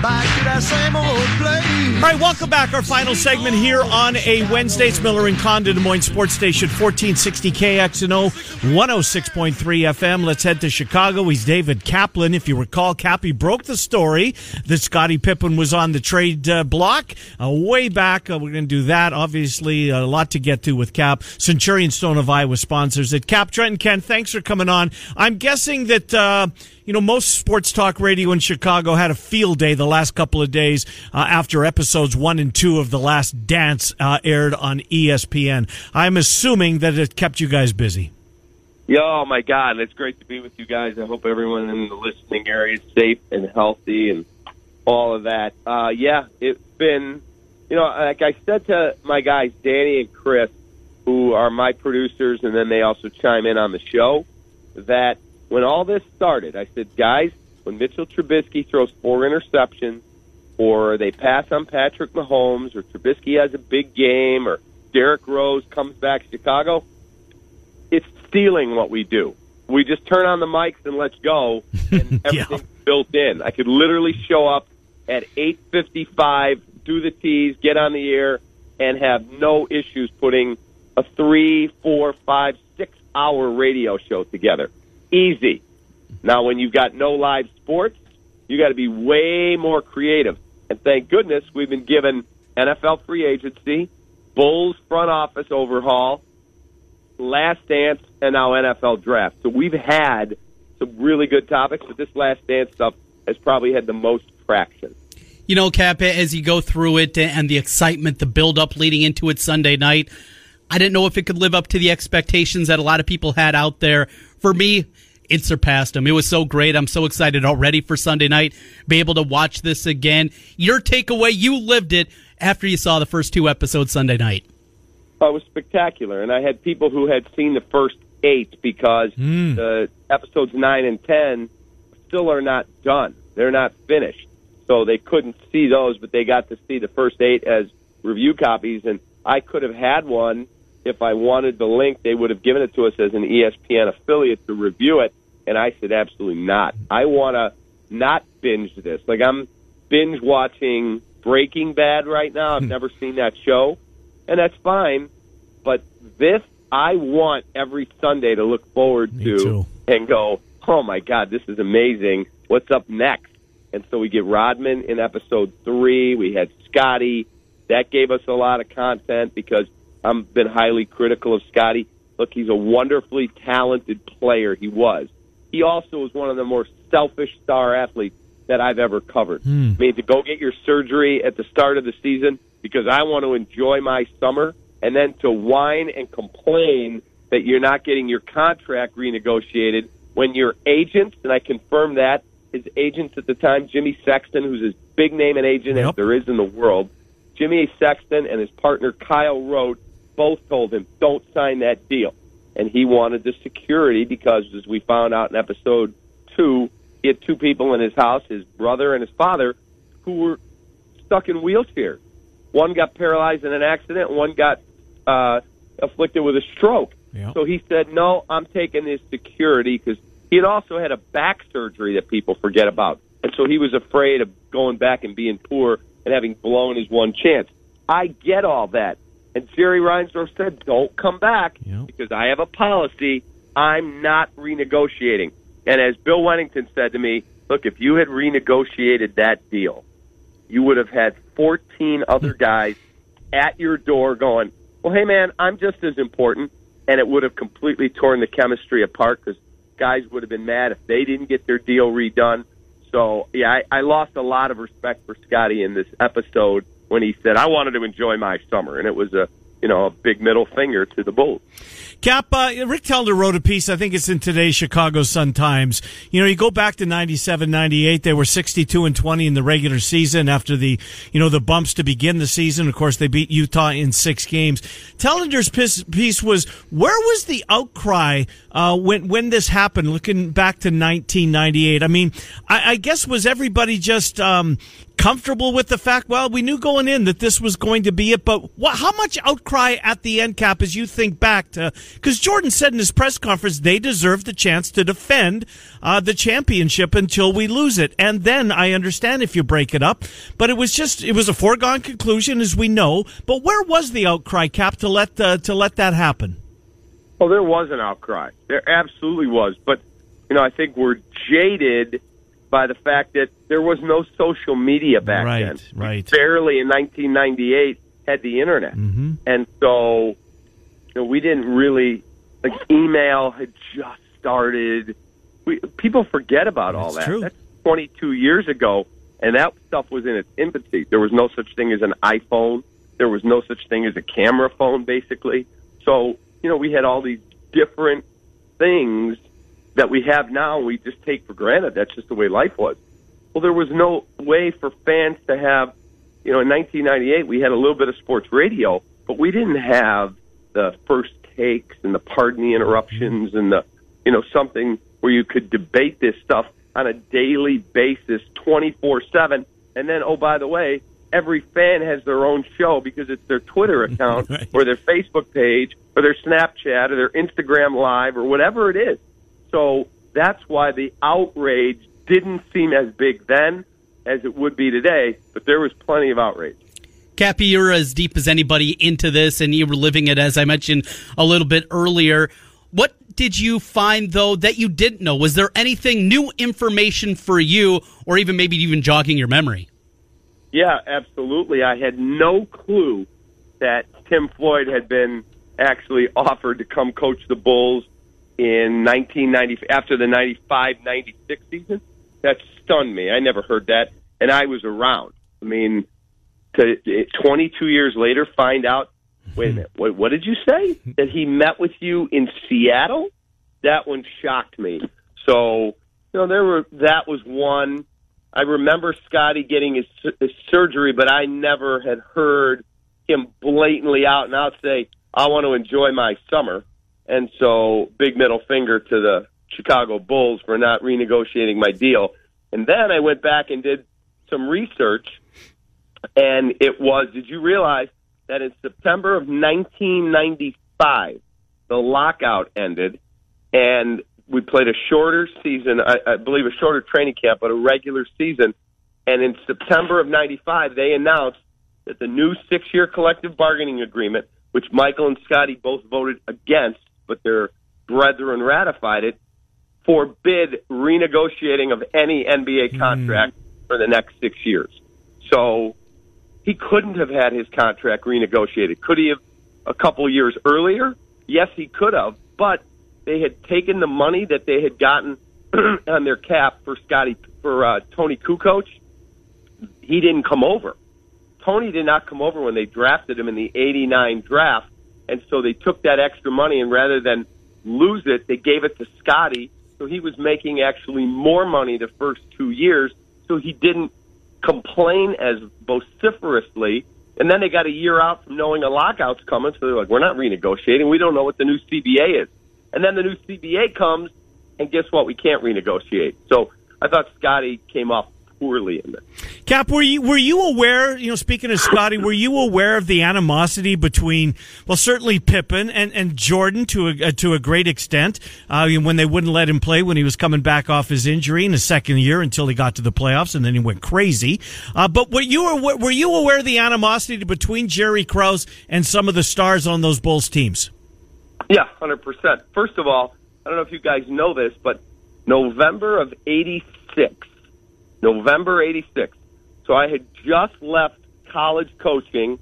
S12: Back to that same old place.
S2: All right, welcome back. Our final segment here on a Wednesday. It's Miller and Condon, Des Moines Sports Station, 1460 KXNO, 106.3 FM. Let's head to Chicago. He's David Kaplan. If you recall, Cappy broke the story that Scottie Pippen was on the trade uh, block uh, way back. Uh, we're going to do that. Obviously, a lot to get to with Cap. Centurion Stone of Iowa sponsors it. Cap, Trent, and Ken, thanks for coming on. I'm guessing that uh, you know, most sports talk radio in Chicago had a field day the last couple of days uh, after episodes one and two of The Last Dance uh, aired on ESPN. I'm assuming that it kept you guys busy.
S13: Yeah, oh my God, it's great to be with you guys. I hope everyone in the listening area is safe and healthy and all of that. Uh, yeah, it's been, you know, like I said to my guys, Danny and Chris, who are my producers, and then they also chime in on the show, that when all this started, I said, guys, when Mitchell Trubisky throws four interceptions, or they pass on Patrick Mahomes, or Trubisky has a big game, or Derrick Rose comes back to Chicago, it's stealing what we do. We just turn on the mics and let's go, [laughs] and everything's yeah. built in. I could literally show up at 8:55, do the tease, get on the air, and have no issues putting a three, four, five, six hour radio show together. Easy. Now, when you've got no live sports, you got to be way more creative. And thank goodness we've been given NFL free agency Bulls front office overhaul, Last Dance, and now NFL draft. So we've had some really good topics, but this Last Dance stuff has probably had the most traction.
S14: You know, Cap, as you go through it and the excitement, the build up leading into it Sunday night, I didn't know if it could live up to the expectations that a lot of people had out there. For me, it surpassed them. It was so great. I'm so excited already for Sunday night, be able to watch this again. Your takeaway, you lived it after you saw the first two episodes Sunday night.
S13: Oh, it was spectacular, and I had people who had seen the first eight because
S2: Hmm.
S13: the episodes nine and ten still are not done. They're not finished, so they couldn't see those, but they got to see the first eight as review copies. And I could have had one if I wanted the link. They would have given it to us as an ESPN affiliate to review it, and I said absolutely not. I want to not binge this. Like I'm binge watching Breaking Bad right now. I've hmm. never seen that show, and that's fine. But this, I want every Sunday to look forward to
S2: too.
S13: and go, oh my God, this is amazing. What's up next? And so we get Rodman in episode three. We had Scottie. That gave us a lot of content because I've been highly critical of Scottie. Look, he's a wonderfully talented player. He was. He also was one of the more selfish star athletes that I've ever covered. Hmm. I mean, to go get your surgery at the start of the season because I want to enjoy my summer, and then to whine and complain that you're not getting your contract renegotiated when your agents, and I confirm that, his agents at the time, Jimmy Sexton, who's as big name an agent as there is in the world, Jimmy Sexton and his partner Kyle Rote both told him, don't sign that deal. And he wanted the security because, as we found out in episode two, he had two people in his house, his brother and his father, who were stuck in wheelchairs. One got paralyzed in an accident, one got uh, afflicted with a stroke.
S2: Yeah.
S13: So he said, "No, I'm taking this security because he had also had a back surgery that people forget about, and so he was afraid of going back and being poor and having blown his one chance." I get all that, and Jerry Reinsdorf said, "Don't come back because I have a policy. I'm not renegotiating." And as Bill Wennington said to me, "Look, if you had renegotiated that deal, you would have had 14 other [laughs] guys at your door going, well, hey, man, I'm just as important. And it would have completely torn the chemistry apart because guys would have been mad if they didn't get their deal redone. So, yeah, I, I lost a lot of respect for Scottie in this episode when he said, I wanted to enjoy my summer. And it was a, you know, a big middle finger to the Bulls.
S2: Cap, uh, Rick Telander wrote a piece, I think it's in today's Chicago Sun-Times. You know, you go back to 97, 98, they were 62 and 20 in the regular season after the, you know, the bumps to begin the season. Of course, they beat Utah in six games. Piece, piece was, where was the outcry, uh, when, when this happened, looking back to 1998? I mean, I, I guess was everybody just, um, comfortable with the fact, well, we knew going in that this was going to be it, but what, how much outcry at the end cap as you think back to, because Jordan said in his press conference they deserve the chance to defend uh, the championship until we lose it. And then I understand if you break it up, but it was just, it was a foregone conclusion as we know. But where was the outcry cap to let, to let that happen?
S13: Well, there was an outcry. There absolutely was. But, you know, I think we're jaded by the fact that there was no social media back
S2: Right,
S13: then.
S2: right.
S13: Barely in 1998 had the internet.
S2: Mm-hmm.
S13: And so, you know, we didn't really, like, email had just started. We, people forget about all that.
S2: true.
S13: That's 22 years ago, and that stuff was in its infancy. There was no such thing as an iPhone. There was no such thing as a camera phone, basically. So, you know, we had all these different things that we have now we just take for granted. That's just the way life was. Well, there was no way for fans to have, you know, in 1998 we had a little bit of sports radio, but we didn't have the first takes and the pardon the interruptions and the, you know, something where you could debate this stuff on a daily basis, 24 seven. And then, oh, by the way, every fan has their own show because it's their Twitter account [laughs] or their Facebook page or their Snapchat or their Instagram live or whatever it is. So that's why the outrage didn't seem as big then as it would be today, but there was plenty of outrage.
S14: Cappy, you're as deep as anybody into this, and you were living it, as I mentioned a little bit earlier. What did you find, though, that you didn't know? Was there anything new information for you, or even maybe even jogging your memory?
S13: Yeah, absolutely. I had no clue that Tim Floyd had been actually offered to come coach the Bulls in 1990 after the 95-96 season. That stunned me. I never heard that, and I was around. I mean, to 22 years later, find out. Wait a minute. Wait, what did you say? That he met with you in Seattle? That one shocked me. So, you know, there were that was one. I remember Scottie getting his, his surgery, but I never had heard him blatantly out and out say, "I want to enjoy my summer." And so, big middle finger to the Chicago Bulls for not renegotiating my deal. And then I went back and did some research, and it was. Did you realize that in September of 1995, the lockout ended, and we played a shorter season, I, I believe a shorter training camp, but a regular season. And in September of 95, they announced that the new six year collective bargaining agreement, which Michael and Scottie both voted against, but their brethren ratified it, forbid renegotiating of any NBA contract for the next six years. So he couldn't have had his contract renegotiated. Could he have a couple years earlier? Yes, he could have, but they had taken the money that they had gotten [clears throat] on their cap for Scottie for uh, Toni Kukoc. He didn't come over. Toni did not come over when they drafted him in the '89 draft, and so they took that extra money and rather than lose it, they gave it to Scottie. So he was making actually more money the first two years. So he didn't complain as vociferously. And then they got a year out from knowing a lockout's coming, so they're like, "We're not renegotiating. We don't know what the new CBA is." And then the new CBA comes, and guess what? We can't renegotiate. So I thought Scottie came off poorly in this.
S2: Cap, were you were you aware? You know, speaking of Scottie, were you aware of the animosity between, well, certainly Pippen and, and Jordan to a uh, to a great extent uh, when they wouldn't let him play when he was coming back off his injury in his second year until he got to the playoffs and then he went crazy. Uh, but were you were, were you aware of the animosity between Jerry Krause and some of the stars on those Bulls teams?
S13: Yeah, hundred percent. First of all, I don't know if you guys know this, but November of '86, November '86. So I had just left college coaching,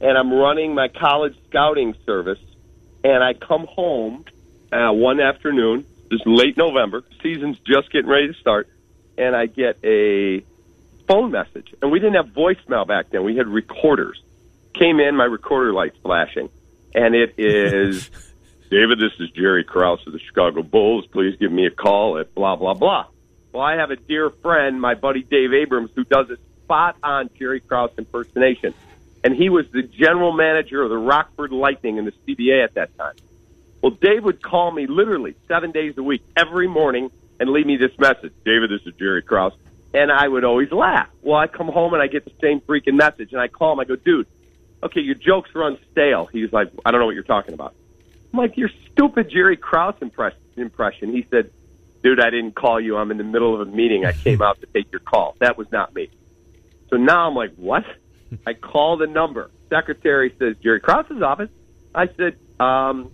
S13: and I'm running my college scouting service, and I come home uh, one afternoon. This late November, season's just getting ready to start, and I get a phone message. And we didn't have voicemail back then; we had recorders. Came in, my recorder light's flashing, and it is. [laughs] David, this is Jerry Krause of the Chicago Bulls. Please give me a call at blah, blah, blah. Well, I have a dear friend, my buddy Dave Abrams, who does a spot on Jerry Krause impersonation. And he was the general manager of the Rockford Lightning in the CBA at that time. Well, Dave would call me literally seven days a week, every morning, and leave me this message David, this is Jerry Krause. And I would always laugh. Well, I come home and I get the same freaking message, and I call him. I go, dude, okay, your jokes run stale. He's like, I don't know what you're talking about. I'm like, your stupid Jerry Krause impression. He said, dude, I didn't call you. I'm in the middle of a meeting. I came out to take your call. That was not me. So now I'm like, what? I call the number. Secretary says, Jerry Krause's office. I said, um,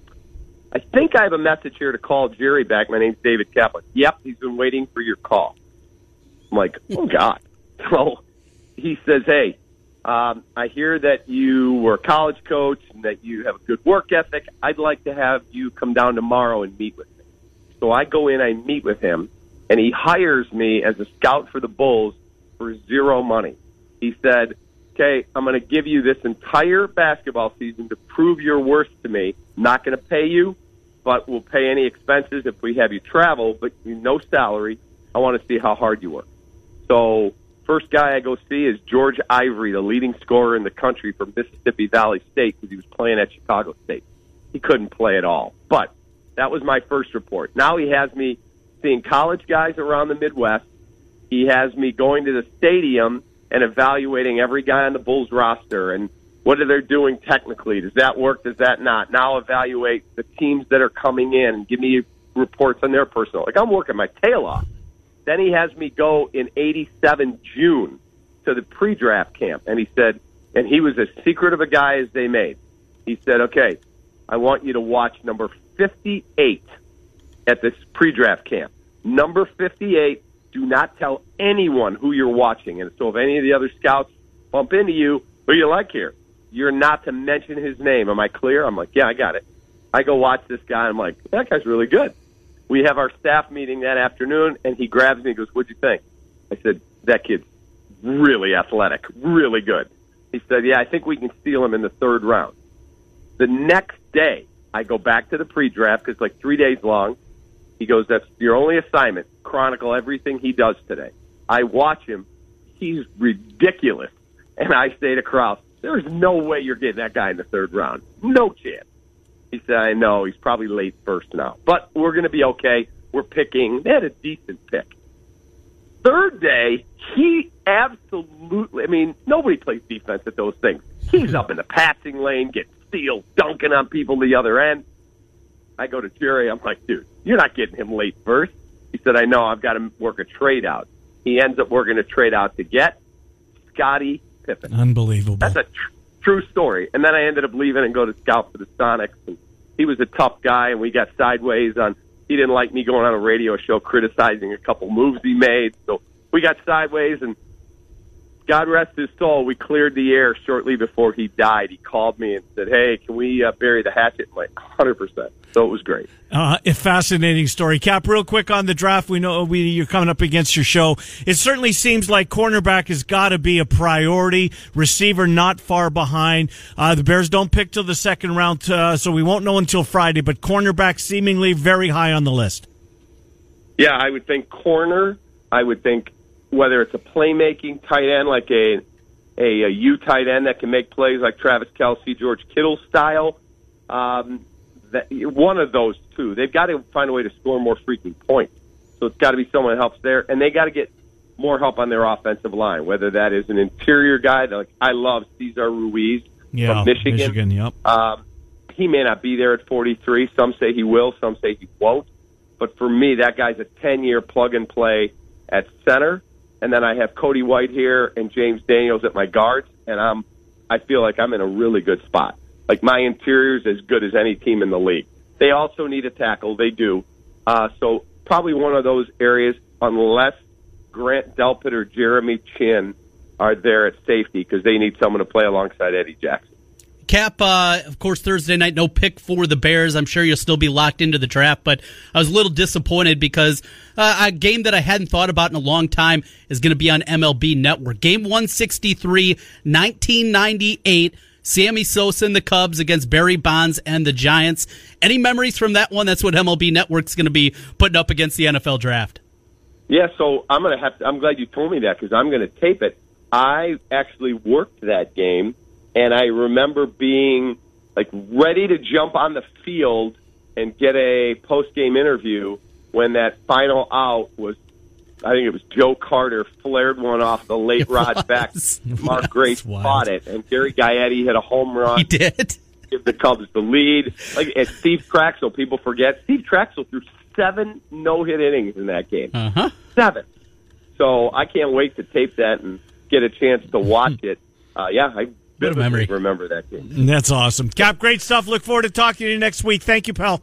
S13: I think I have a message here to call Jerry back. My name's David Kaplan. Yep, he's been waiting for your call. I'm like, oh, [laughs] God. So he says, hey, um, I hear that you were a college coach and that you have a good work ethic. I'd like to have you come down tomorrow and meet with me. So I go in, I meet with him, and he hires me as a scout for the Bulls for zero money. He said, Okay, I'm going to give you this entire basketball season to prove your worth to me. Not going to pay you, but we'll pay any expenses if we have you travel, but no salary. I want to see how hard you work. So First guy I go see is George Ivory, the leading scorer in the country for Mississippi Valley State because he was playing at Chicago State. He couldn't play at all. But that was my first report. Now he has me seeing college guys around the Midwest. He has me going to the stadium and evaluating every guy on the Bulls roster and what are they doing technically? Does that work? Does that not? Now evaluate the teams that are coming in and give me reports on their personal. Like I'm working my tail off. Then he has me go in 87 June to the pre-draft camp. And he said, and he was as secret of a guy as they made. He said, okay, I want you to watch number 58 at this pre-draft camp. Number 58, do not tell anyone who you're watching. And so if any of the other scouts bump into you, who you like here? You're not to mention his name. Am I clear? I'm like, yeah, I got it. I go watch this guy. I'm like, that guy's really good. We have our staff meeting that afternoon, and he grabs me and goes, "What'd you think?" I said, "That kid's really athletic, really good." He said, "Yeah, I think we can steal him in the third round." The next day, I go back to the pre-draft because it's like three days long. He goes, "That's your only assignment: chronicle everything he does today." I watch him; he's ridiculous, and I say to Krause, "There's no way you're getting that guy in the third round. No chance." He said, "I know he's probably late first now, but we're going to be okay. We're picking. They had a decent pick." Third day, he absolutely. I mean, nobody plays defense at those things. He's up in the passing lane, getting steals, dunking on people the other end. I go to Jerry. I'm like, dude, you're not getting him late first. He said, I know. I've got to work a trade out. He ends up working a trade out to get Scottie Pippen.
S2: Unbelievable.
S13: That's a tr- true story. And then I ended up leaving and go to scout for the Sonics. And he was a tough guy, and we got sideways on. He didn't like me going on a radio show criticizing a couple moves he made. So we got sideways, and God rest his soul. We cleared the air shortly before he died. He called me and said, "Hey, can we uh, bury the hatchet?" I'm like, hundred percent. So it was great.
S2: Uh, a fascinating story. Cap, real quick on the draft. We know we, you're coming up against your show. It certainly seems like cornerback has got to be a priority. Receiver not far behind. Uh, the Bears don't pick till the second round, uh, so we won't know until Friday. But cornerback seemingly very high on the list.
S13: Yeah, I would think corner. I would think whether it's a playmaking tight end like a a, a U tight end that can make plays like Travis Kelce, George Kittle style. Um, that one of those two. They've got to find a way to score more freaking points. So it's got to be someone that helps there, and they got to get more help on their offensive line. Whether that is an interior guy, like I love Cesar Ruiz
S2: Yeah,
S13: from Michigan.
S2: Michigan, yep.
S13: Um, he may not be there at 43. Some say he will. Some say he won't. But for me, that guy's a 10 year plug and play at center. And then I have Cody Whitehair and James Daniels at my guards. And I'm, I feel like I'm in a really good spot. Like my interior's as good as any team in the league. They also need a tackle. They do. Uh, so probably one of those areas, unless Grant Delpit or Jeremy Chinn are there at safety because they need someone to play alongside Eddie Jackson.
S14: Cap, uh, of course, Thursday night, no pick for the Bears. I'm sure you'll still be locked into the draft, but I was a little disappointed because uh, a game that I hadn't thought about in a long time is going to be on MLB Network. Game 163, 1998. Sammy Sosa and the Cubs against Barry Bonds and the Giants. Any memories from that one? That's what MLB Network's going to be putting up against the NFL draft.
S13: Yeah, so I'm gonna have. To, I'm glad you told me that because I'm gonna tape it. I actually worked that game, and I remember being like ready to jump on the field and get a post game interview when that final out was. I think it was Joe Carter flared one off the late Rod Beck. [laughs]
S14: was.
S13: Mark Grace caught it, and Gary Gaetti hit a home run.
S14: He did. [laughs]
S13: Give the Cubs the lead. Like and Steve Trachsel, people forget Steve Trachsel threw seven no hit innings in that game.
S14: Uh huh.
S13: Seven. So I can't wait to tape that and get a chance to watch [laughs] it. Uh, yeah, I vividly
S14: memory.
S13: remember that game.
S2: That's awesome. Cap, great stuff. Look forward to talking to you next week. Thank you, pal.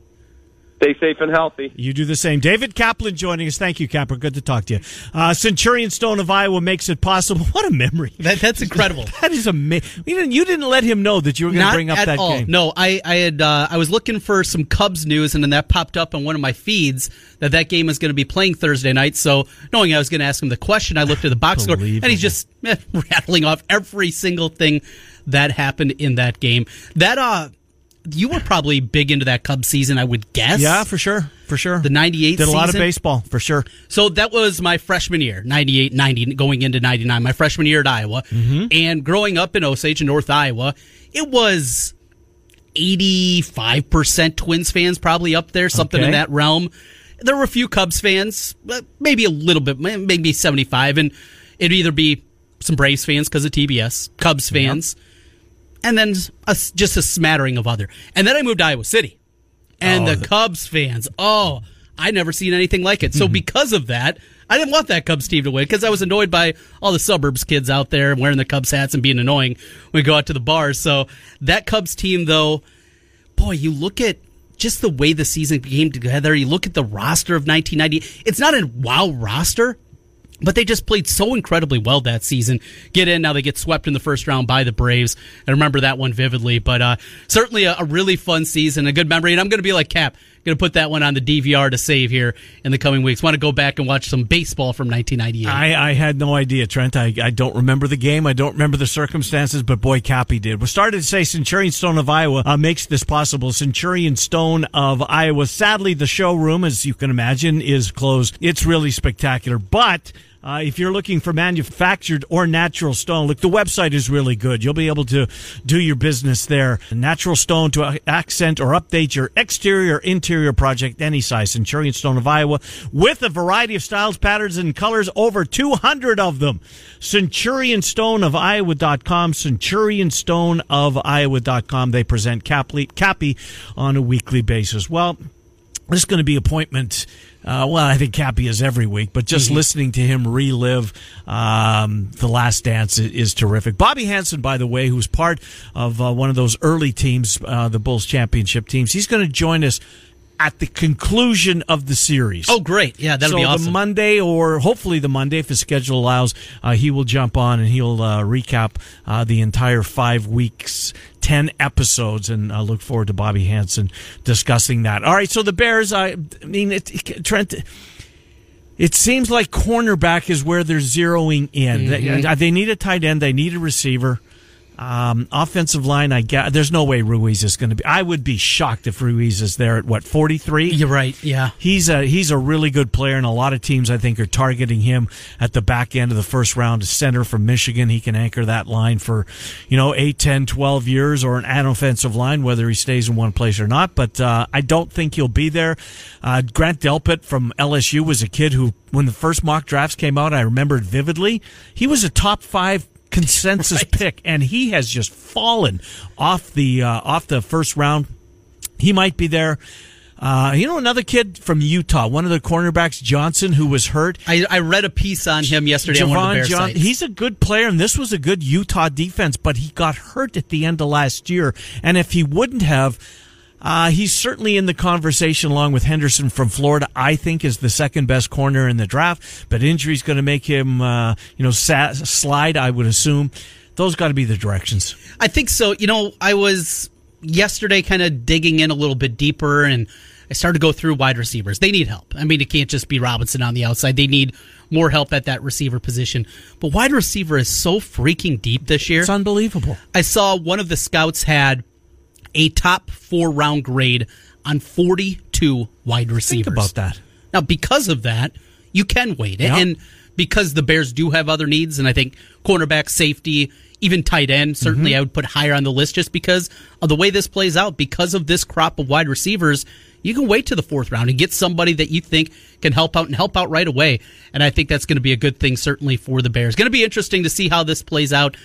S13: Stay safe and healthy.
S2: You do the same. David Kaplan joining us. Thank you, Capper. Good to talk to you. Uh, Centurion Stone of Iowa makes it possible. [laughs] What a memory.
S14: That, that's [laughs] incredible.
S2: That is amazing. You didn't, you didn't let him know that you were going to bring up
S14: at
S2: that
S14: all.
S2: game.
S14: No, I, I had uh, I was looking for some Cubs news, and then that popped up on one of my feeds that that game is going to be playing Thursday night. So knowing I was going to ask him the question, I looked at the box score, and he's just eh, [laughs] rattling off every single thing that happened in that game. That uh, you were probably big into that Cubs season, I would guess.
S2: Yeah, for sure. For sure.
S14: The 98
S2: Did a lot of baseball, for sure.
S14: So that was my freshman year, 98, 90, going into 99, my freshman year at Iowa.
S2: Mm-hmm.
S14: And growing up in Osage in North Iowa, it was 85% Twins fans probably up there, something in that realm. There were a few Cubs fans, maybe a little bit, maybe 75. And it'd either be some Braves fans because of TBS, Cubs fans, and then a, just a smattering of other. And then I moved to Iowa City and
S2: Oh,
S14: the Cubs fans. Oh, I never seen anything like it. So
S2: Mm-hmm.
S14: because of that, I didn't want that Cubs team to win because I was annoyed by all the suburbs kids out there wearing the Cubs hats and being annoying when we go out to the bars. So that Cubs team, though, boy, you look at just the way the season came together. You look at the roster of 1990. It's not a wow roster, but they just played so incredibly well that season. Get in now; they get swept in the first round by the Braves. I remember that one vividly. But uh, certainly a, a, really fun season, a good memory. And I'm going to be like Cap, going to put that one on the DVR to save here in the coming weeks. Want to go back and watch some baseball from 1998?
S2: I, I had no idea, Trent. I, I don't remember the game. I don't remember the circumstances, but boy, Cappy did. We started to say Centurion Stone of Iowa uh, makes this possible. Centurion Stone of Iowa. Sadly, the showroom, as you can imagine, is closed. It's really spectacular, but. Uh, if you're looking for manufactured or natural stone, look, the website is really good. You'll be able to do your business there. Natural stone to accent or update your exterior interior project any size. Centurion Stone of Iowa with a variety of styles, patterns, and colors, over 200 of them. CenturionStoneOfIowa.com, CenturionStoneOfIowa.com. They present Cappy, on a weekly basis. Well, this is going to be appointment uh, well, I think Cappy is every week, but just mm-hmm. listening to him relive um, the Last Dance is, is, terrific. Bobby Hansen, by the way, who's part of uh, one of those early teams, uh, the Bulls championship teams, he's going to join us at the conclusion of the series.
S14: Oh, great! Yeah, that'll
S2: so
S14: be awesome.
S2: the Monday, or hopefully the Monday, if his schedule allows, uh, he will jump on and he'll uh, recap uh, the entire five weeks, ten episodes, and I look forward to Bobby Hansen discussing that. All right, so the Bears. I, I mean, it, it, Trent. It seems like cornerback is where they're zeroing in. Mm-hmm. They, they need a tight end. They need a receiver. Um, offensive line, I guess There's no way Ruiz is going to be. I would be shocked if Ruiz is there at what 43.
S14: You're right. Yeah,
S2: he's a he's a really good player, and a lot of teams I think are targeting him at the back end of the first round. A center from Michigan, he can anchor that line for, you know, 8, 10, 12 years, or an offensive line, whether he stays in one place or not. But uh, I don't think he'll be there. Uh, Grant Delpit from LSU was a kid who, when the first mock drafts came out, I remembered vividly. He was a top five consensus [laughs] right. pick, and he has just fallen off the uh, off the first round. He might be there. Uh, you know, another kid from Utah, one of the cornerbacks, Johnson, who was hurt.
S14: I, I read a piece on him yesterday Javon on one of the Bear John, sites.
S2: He's a good player, and this was a good Utah defense, but he got hurt at the end of last year. And if he wouldn't have, uh, he's certainly in the conversation along with Henderson from Florida. I think is the second best corner in the draft, but injury's going to make him, uh, you know, sa- slide. I would assume those got to be the directions.
S14: I think so. You know, I was yesterday kind of digging in a little bit deeper and. I started to go through wide receivers. They need help. I mean, it can't just be Robinson on the outside. They need more help at that receiver position. But wide receiver is so freaking deep this year.
S2: It's unbelievable.
S14: I saw one of the scouts had a top four round grade on 42 wide receivers.
S2: Think about that.
S14: Now, because of that, you can wait. Yep. And because the Bears do have other needs, and I think cornerback, safety, even tight end, certainly mm-hmm. I would put higher on the list just because of the way this plays out. Because of this crop of wide receivers, you can wait to the fourth round and get somebody that you think can help out and help out right away. And I think that's going to be a good thing, certainly for the Bears. Going to be interesting to see how this plays out.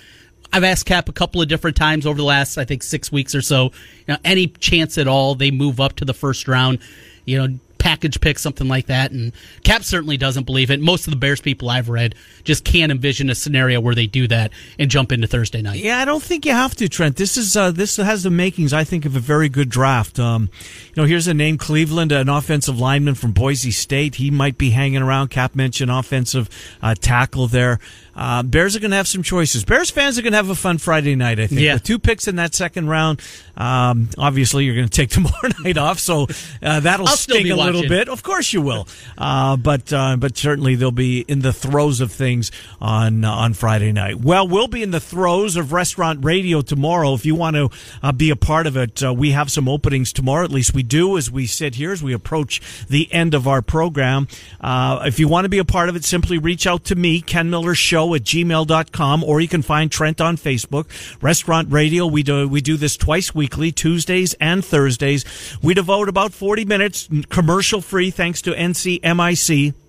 S14: I've asked Cap a couple of different times over the last, I think, six weeks or so. You know, any chance at all they move up to the first round? You know, package pick, something like that. And Cap certainly doesn't believe it. Most of the Bears people I've read just can't envision a scenario where they do that and jump into Thursday night.
S2: Yeah, I don't think you have to, Trent. This is uh, this has the makings, I think, of a very good draft. Um, you know, here's a name: Cleveland, an offensive lineman from Boise State. He might be hanging around. Cap mentioned offensive uh, tackle there. Uh, Bears are going to have some choices. Bears fans are going to have a fun Friday night. I think.
S14: Yeah.
S2: With two picks in that second round. Um, obviously, you're going to take [laughs] tomorrow night off, so uh, that'll sting a
S14: watching.
S2: little bit. Of course, you will. Uh, but uh, but certainly they'll be in the throes of things on uh, on Friday night. Well, we'll be in the throes of restaurant radio tomorrow. If you want to uh, be a part of it, uh, we have some openings tomorrow. At least we do as we sit here as we approach the end of our program. if you want to be a part of it, simply reach out to me, Ken Miller Show at gmail.com, or you can find Trent on Facebook. Restaurant Radio, we do, we do this twice weekly, Tuesdays and Thursdays. We devote about 40 minutes commercial free thanks to NCMIC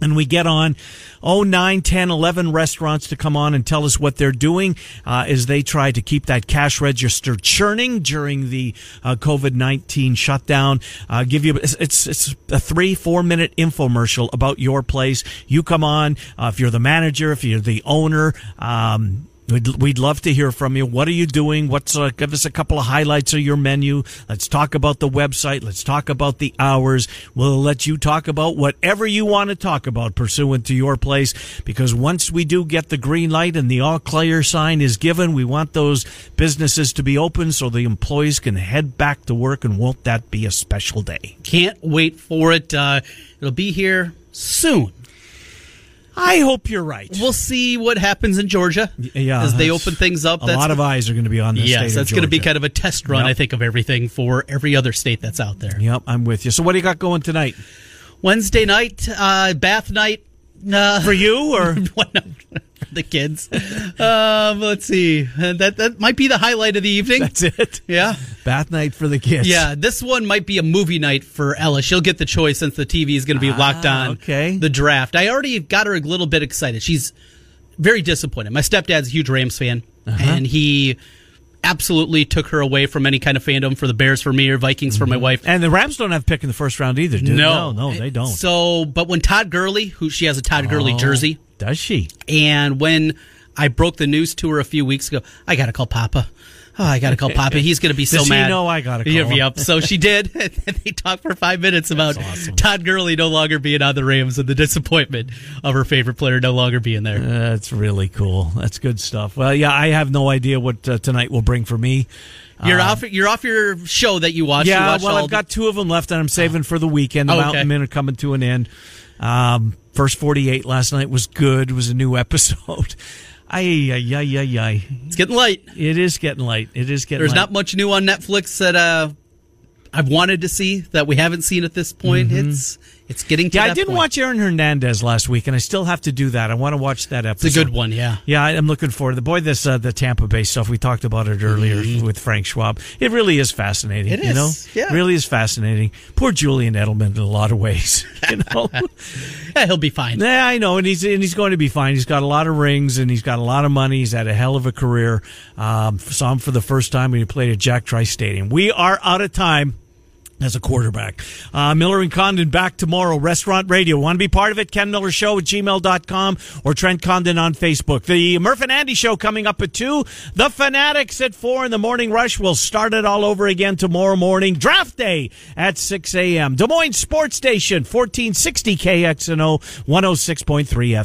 S2: and we get on. Oh 9 10 11 restaurants to come on and tell us what they're doing uh, as they try to keep that cash register churning during the uh, covid-19 shutdown. Uh, give you it's it's a three four minute infomercial about your place. You come on uh, if you're the manager if you're the owner um, We'd, we'd love to hear from you. What are you doing? What's uh, give us a couple of highlights of your menu. Let's talk about the website. Let's talk about the hours. We'll let you talk about whatever you want to talk about pursuant to your place. Because once we do get the green light and the all clear sign is given, we want those businesses to be open so the employees can head back to work. And won't that be a special day?
S14: Can't wait for it. Uh, it'll be here soon.
S2: I hope you're right.
S14: We'll see what happens in Georgia
S2: Yeah,
S14: as they open things up.
S2: A lot of eyes are going to be on this.
S14: Yes,
S2: state of
S14: that's going to be kind of a test run,
S2: Yep.
S14: I think, of everything for every other state that's out there.
S2: Yep, I'm with you. So what do you got going tonight?
S14: Wednesday night, uh, bath night. Uh,
S2: For you or
S14: what, no, for the kids? um, let's see. Uh, that that might be the highlight of the evening.
S2: That's it.
S14: Yeah.
S2: Bath night for the kids.
S14: Yeah, this one might be a movie night for Ella. She'll get the choice since the TV is going to be locked on
S2: Ah, okay.
S14: the draft. I already got her a little bit excited. She's very disappointed. My stepdad's a huge Rams fan,
S2: Uh-huh.
S14: and he absolutely took her away from any kind of fandom for the Bears for me or Vikings for my wife.
S2: And the Rams don't have pick in the first round either, do they?
S14: No,
S2: no, no, they don't.
S14: So, but when Todd Gurley, who she has a Todd Gurley
S2: Oh,
S14: jersey,
S2: does she?
S14: And when I broke the news to her a few weeks ago, I got to call Papa. Oh, I got to call [laughs] Papa. He's going to be so
S2: Does
S14: mad.
S2: know I gotta call
S14: Yep,
S2: him?
S14: Yep. So she [laughs] did. [laughs] And they talked for five minutes about Todd Gurley no longer being on the Rams and the disappointment of her favorite player no longer being there.
S2: That's really cool. That's good stuff. Well, yeah, I have no idea what uh, tonight will bring for me.
S14: You're
S2: Uh,
S14: off. You're off your show that you watched. You
S2: Yeah,
S14: watched
S2: well, I've got two of them left, and I'm saving for the weekend. The
S14: Oh, okay.
S2: Mountain Men are coming to an end. Um, first 48 last night was good. It was a new episode. [laughs] Ay, ay, ay, ay, ay.
S14: It's getting late.
S2: It is getting late. It is getting
S14: There's
S2: late.
S14: not much new on Netflix that uh, I've wanted to see that we haven't seen at this point. It's it's getting to
S2: Mm-hmm. Yeah,
S14: that
S2: I didn't
S14: point.
S2: watch Aaron Hernandez last week, and I still have to do that. I want to watch that episode.
S14: It's a good one, yeah.
S2: Yeah, I- I'm looking forward to the boy. This uh, the Tampa Bay stuff we talked about it earlier with Frank Schwab. It really is fascinating.
S14: Mm-hmm. It
S2: you know,
S14: yeah.
S2: really is fascinating. Poor Julian Edelman in a lot of ways. [laughs] You know,
S14: Yeah, he'll be fine.
S2: yeah, I know, and he's and he's going to be fine. He's got a lot of rings, and he's got a lot of money. He's had a hell of a career. Um, saw him for the first time when he played at Jack Trice Stadium. We are out of time as a quarterback. Uh, Miller and Condon back tomorrow. Restaurant Radio. Want to be part of it? Ken Miller Show at gmail.com or Trent Condon on Facebook. The Murph and Andy Show coming up at 2. The Fanatics at 4 in the morning rush. We'll start it all over again tomorrow morning. Draft day at 6 a.m. Des Moines Sports Station, 1460 KXNO, 106.3 F.